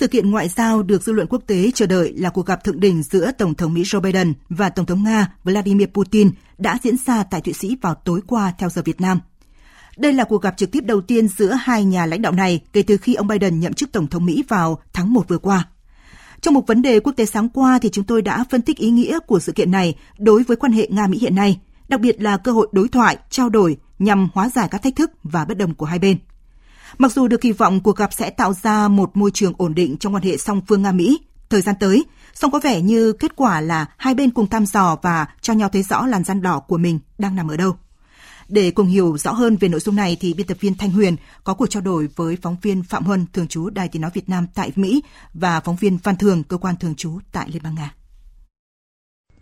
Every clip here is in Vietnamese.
sự kiện ngoại giao được dư luận quốc tế chờ đợi là cuộc gặp thượng đỉnh giữa Tổng thống Mỹ Joe Biden và Tổng thống Nga Vladimir Putin đã diễn ra tại Thụy Sĩ vào tối qua theo giờ Việt Nam. Đây là cuộc gặp trực tiếp đầu tiên giữa hai nhà lãnh đạo này kể từ khi ông Biden nhậm chức Tổng thống Mỹ vào tháng 1 vừa qua. Trong một vấn đề quốc tế sáng qua thì chúng tôi đã phân tích ý nghĩa của sự kiện này đối với quan hệ Nga-Mỹ hiện nay, đặc biệt là cơ hội đối thoại, trao đổi nhằm hóa giải các thách thức và bất đồng của hai bên. Mặc dù được kỳ vọng cuộc gặp sẽ tạo ra một môi trường ổn định trong quan hệ song phương Nga-Mỹ, thời gian tới, song có vẻ như kết quả là hai bên cùng thăm dò và cho nhau thấy rõ làn răn đỏ của mình đang nằm ở đâu. Để cùng hiểu rõ hơn về nội dung này thì biên tập viên Thanh Huyền có cuộc trao đổi với phóng viên Phạm Huân, thường trú Đài Tiếng Nói Việt Nam tại Mỹ và phóng viên Văn Thường, cơ quan thường trú tại Liên bang Nga.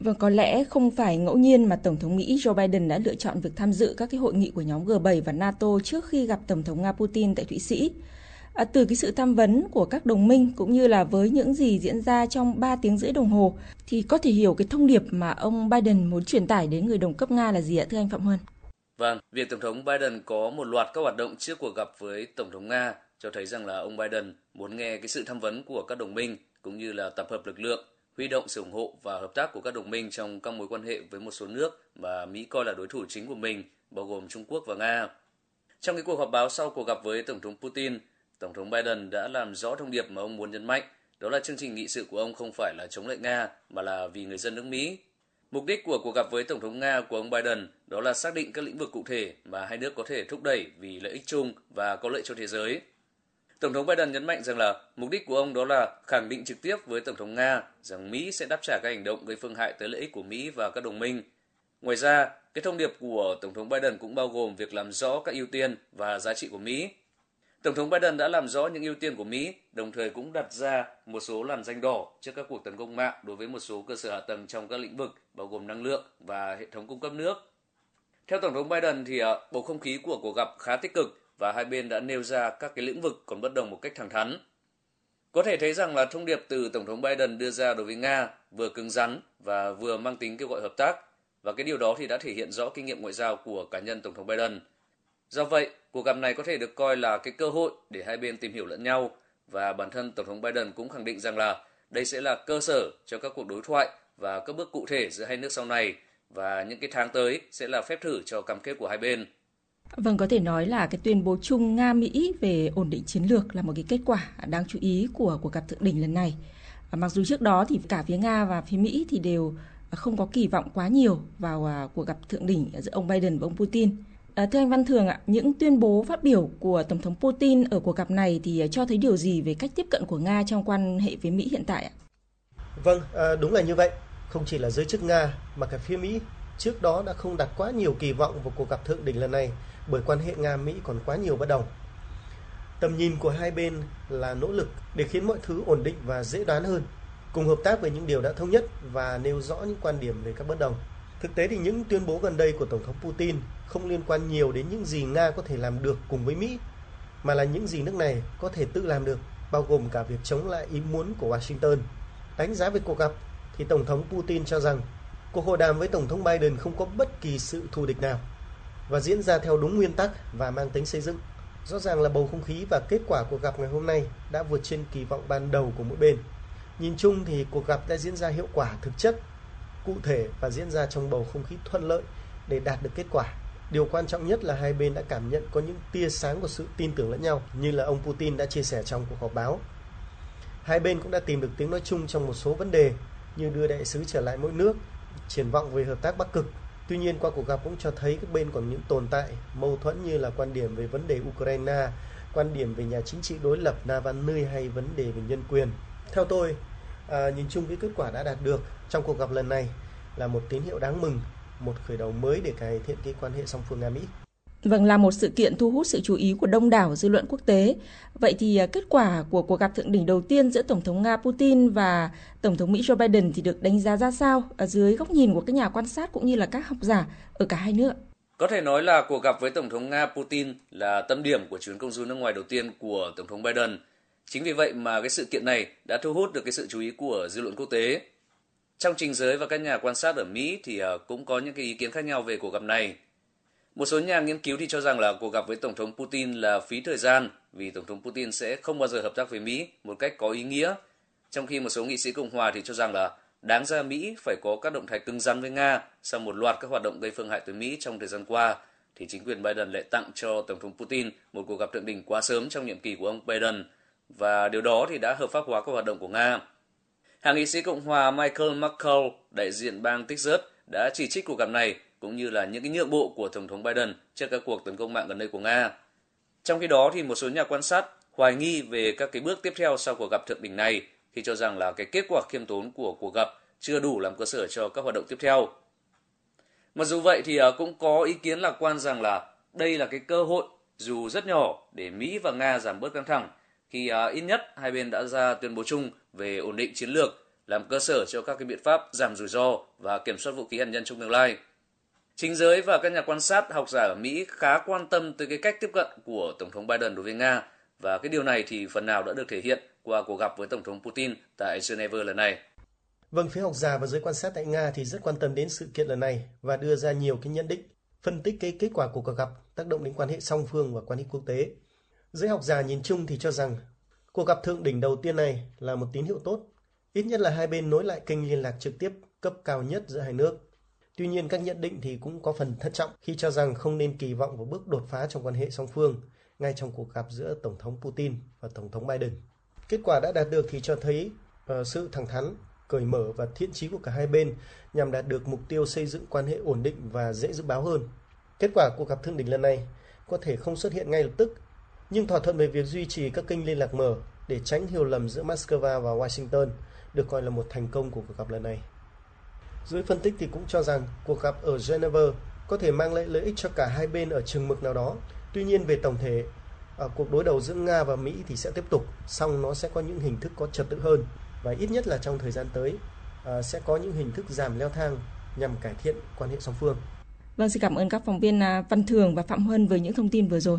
Vâng, có lẽ không phải ngẫu nhiên mà Tổng thống Mỹ Joe Biden đã lựa chọn việc tham dự các cái hội nghị của nhóm G7 và NATO trước khi gặp Tổng thống Nga Putin tại Thụy Sĩ. À, từ cái sự tham vấn của các đồng minh cũng như là với những gì diễn ra trong 3 tiếng rưỡi đồng hồ thì có thể hiểu cái thông điệp mà ông Biden muốn truyền tải đến người đồng cấp Nga là gì ạ thưa anh Phạm Huân? Vâng, việc Tổng thống Biden có một loạt các hoạt động trước cuộc gặp với Tổng thống Nga cho thấy rằng là ông Biden muốn nghe cái sự tham vấn của các đồng minh cũng như là tập hợp lực lượng huy động sự ủng hộ và hợp tác của các đồng minh trong các mối quan hệ với một số nước mà Mỹ coi là đối thủ chính của mình, bao gồm Trung Quốc và Nga. Trong cái cuộc họp báo sau cuộc gặp với Tổng thống Putin, Tổng thống Biden đã làm rõ thông điệp mà ông muốn nhấn mạnh, đó là chương trình nghị sự của ông không phải là chống lại Nga mà là vì người dân nước Mỹ. Mục đích của cuộc gặp với Tổng thống Nga của ông Biden đó là xác định các lĩnh vực cụ thể mà hai nước có thể thúc đẩy vì lợi ích chung và có lợi cho thế giới. Tổng thống Biden nhấn mạnh rằng là mục đích của ông đó là khẳng định trực tiếp với Tổng thống Nga rằng Mỹ sẽ đáp trả các hành động gây phương hại tới lợi ích của Mỹ và các đồng minh. Ngoài ra, cái thông điệp của Tổng thống Biden cũng bao gồm việc làm rõ các ưu tiên và giá trị của Mỹ. Tổng thống Biden đã làm rõ những ưu tiên của Mỹ, đồng thời cũng đặt ra một số làn danh đỏ trước các cuộc tấn công mạng đối với một số cơ sở hạ tầng trong các lĩnh vực bao gồm năng lượng và hệ thống cung cấp nước. Theo Tổng thống Biden thì à, bầu không khí của cuộc gặp khá tích cực và hai bên đã nêu ra các cái lĩnh vực còn bất đồng một cách thẳng thắn. Có thể thấy rằng là thông điệp từ Tổng thống Biden đưa ra đối với Nga vừa cứng rắn và vừa mang tính kêu gọi hợp tác và cái điều đó thì đã thể hiện rõ kinh nghiệm ngoại giao của cá nhân Tổng thống Biden. Do vậy, cuộc gặp này có thể được coi là cái cơ hội để hai bên tìm hiểu lẫn nhau và bản thân Tổng thống Biden cũng khẳng định rằng là đây sẽ là cơ sở cho các cuộc đối thoại và các bước cụ thể giữa hai nước sau này và những cái tháng tới sẽ là phép thử cho cam kết của hai bên. Vâng, có thể nói là cái tuyên bố chung Nga-Mỹ về ổn định chiến lược là một cái kết quả đáng chú ý của cuộc gặp thượng đỉnh lần này. À, mặc dù trước đó thì cả phía Nga và phía Mỹ thì đều à, không có kỳ vọng quá nhiều vào à, cuộc gặp thượng đỉnh giữa ông Biden và ông Putin. À, thưa anh Văn Thường ạ, những tuyên bố phát biểu của Tổng thống Putin ở cuộc gặp này thì cho thấy điều gì về cách tiếp cận của Nga trong quan hệ với Mỹ hiện tại ạ? Vâng, đúng là như vậy. Không chỉ là giới chức Nga mà cả phía Mỹ trước đó đã không đặt quá nhiều kỳ vọng vào cuộc gặp thượng đỉnh lần này bởi quan hệ Nga-Mỹ còn quá nhiều bất đồng. Tầm nhìn của hai bên là nỗ lực để khiến mọi thứ ổn định và dễ đoán hơn, cùng hợp tác về những điều đã thống nhất và nêu rõ những quan điểm về các bất đồng. Thực tế thì những tuyên bố gần đây của Tổng thống Putin không liên quan nhiều đến những gì Nga có thể làm được cùng với Mỹ, mà là những gì nước này có thể tự làm được, bao gồm cả việc chống lại ý muốn của Washington. Đánh giá về cuộc gặp thì Tổng thống Putin cho rằng cuộc hội đàm với Tổng thống Biden không có bất kỳ sự thù địch nào và diễn ra theo đúng nguyên tắc và mang tính xây dựng. Rõ ràng là bầu không khí và kết quả cuộc gặp ngày hôm nay đã vượt trên kỳ vọng ban đầu của mỗi bên. Nhìn chung thì cuộc gặp đã diễn ra hiệu quả thực chất, cụ thể và diễn ra trong bầu không khí thuận lợi để đạt được kết quả. Điều quan trọng nhất là hai bên đã cảm nhận có những tia sáng của sự tin tưởng lẫn nhau như là ông Putin đã chia sẻ trong cuộc họp báo. Hai bên cũng đã tìm được tiếng nói chung trong một số vấn đề như đưa đại sứ trở lại mỗi nước, triển vọng về hợp tác Bắc Cực Tuy nhiên qua cuộc gặp cũng cho thấy các bên còn những tồn tại mâu thuẫn như là quan điểm về vấn đề Ukraine, quan điểm về nhà chính trị đối lập Navalny hay vấn đề về nhân quyền. Theo tôi, à, nhìn chung cái kết quả đã đạt được trong cuộc gặp lần này là một tín hiệu đáng mừng, một khởi đầu mới để cải thiện cái quan hệ song phương Nga Mỹ. Vâng, là một sự kiện thu hút sự chú ý của đông đảo dư luận quốc tế. Vậy thì à, kết quả của cuộc gặp thượng đỉnh đầu tiên giữa Tổng thống Nga Putin và Tổng thống Mỹ Joe Biden thì được đánh giá ra sao ở dưới góc nhìn của các nhà quan sát cũng như là các học giả ở cả hai nước? Có thể nói là cuộc gặp với Tổng thống Nga Putin là tâm điểm của chuyến công du nước ngoài đầu tiên của Tổng thống Biden. Chính vì vậy mà cái sự kiện này đã thu hút được cái sự chú ý của dư luận quốc tế. Trong trình giới và các nhà quan sát ở Mỹ thì à, cũng có những cái ý kiến khác nhau về cuộc gặp này. Một số nhà nghiên cứu thì cho rằng là cuộc gặp với Tổng thống Putin là phí thời gian vì Tổng thống Putin sẽ không bao giờ hợp tác với Mỹ một cách có ý nghĩa. Trong khi một số nghị sĩ Cộng hòa thì cho rằng là đáng ra Mỹ phải có các động thái cứng rắn với Nga sau một loạt các hoạt động gây phương hại tới Mỹ trong thời gian qua, thì chính quyền Biden lại tặng cho Tổng thống Putin một cuộc gặp thượng đỉnh quá sớm trong nhiệm kỳ của ông Biden, và điều đó thì đã hợp pháp hóa các hoạt động của Nga. Hàng nghị sĩ Cộng hòa Michael McCall, đại diện bang Texas, đã chỉ trích cuộc gặp này cũng như là những cái nhượng bộ của Tổng thống Biden trước các cuộc tấn công mạng gần đây của Nga. Trong khi đó thì một số nhà quan sát hoài nghi về các cái bước tiếp theo sau cuộc gặp thượng đỉnh này, khi cho rằng là cái kết quả khiêm tốn của cuộc gặp chưa đủ làm cơ sở cho các hoạt động tiếp theo. Mặc dù vậy thì à, cũng có ý kiến lạc quan rằng là đây là cái cơ hội dù rất nhỏ để Mỹ và Nga giảm bớt căng thẳng, khi à, ít nhất hai bên đã ra tuyên bố chung về ổn định chiến lược, làm cơ sở cho các cái biện pháp giảm rủi ro và kiểm soát vũ khí hạt nhân trong tương lai. Chính giới và các nhà quan sát học giả ở Mỹ khá quan tâm tới cái cách tiếp cận của Tổng thống Biden đối với Nga và cái điều này thì phần nào đã được thể hiện qua cuộc gặp với Tổng thống Putin tại Geneva lần này. Vâng, phía học giả và giới quan sát tại Nga thì rất quan tâm đến sự kiện lần này và đưa ra nhiều cái nhận định, phân tích cái kết quả của cuộc gặp tác động đến quan hệ song phương và quan hệ quốc tế. Giới học giả nhìn chung thì cho rằng cuộc gặp thượng đỉnh đầu tiên này là một tín hiệu tốt, ít nhất là hai bên nối lại kênh liên lạc trực tiếp cấp cao nhất giữa hai nước. Tuy nhiên các nhận định thì cũng có phần thận trọng khi cho rằng không nên kỳ vọng vào bước đột phá trong quan hệ song phương ngay trong cuộc gặp giữa Tổng thống Putin và Tổng thống Biden. Kết quả đã đạt được thì cho thấy uh, sự thẳng thắn, cởi mở và thiện chí của cả hai bên nhằm đạt được mục tiêu xây dựng quan hệ ổn định và dễ dự báo hơn. Kết quả cuộc gặp thượng đỉnh lần này có thể không xuất hiện ngay lập tức, nhưng thỏa thuận về việc duy trì các kênh liên lạc mở để tránh hiểu lầm giữa Moscow và Washington được coi là một thành công của cuộc gặp lần này. Giới phân tích thì cũng cho rằng cuộc gặp ở Geneva có thể mang lại lợi ích cho cả hai bên ở chừng mực nào đó. Tuy nhiên về tổng thể, ở cuộc đối đầu giữa Nga và Mỹ thì sẽ tiếp tục, song nó sẽ có những hình thức có trật tự hơn và ít nhất là trong thời gian tới à, sẽ có những hình thức giảm leo thang nhằm cải thiện quan hệ song phương. Vâng, xin cảm ơn các phóng viên à, Văn Thường và Phạm Huân với những thông tin vừa rồi.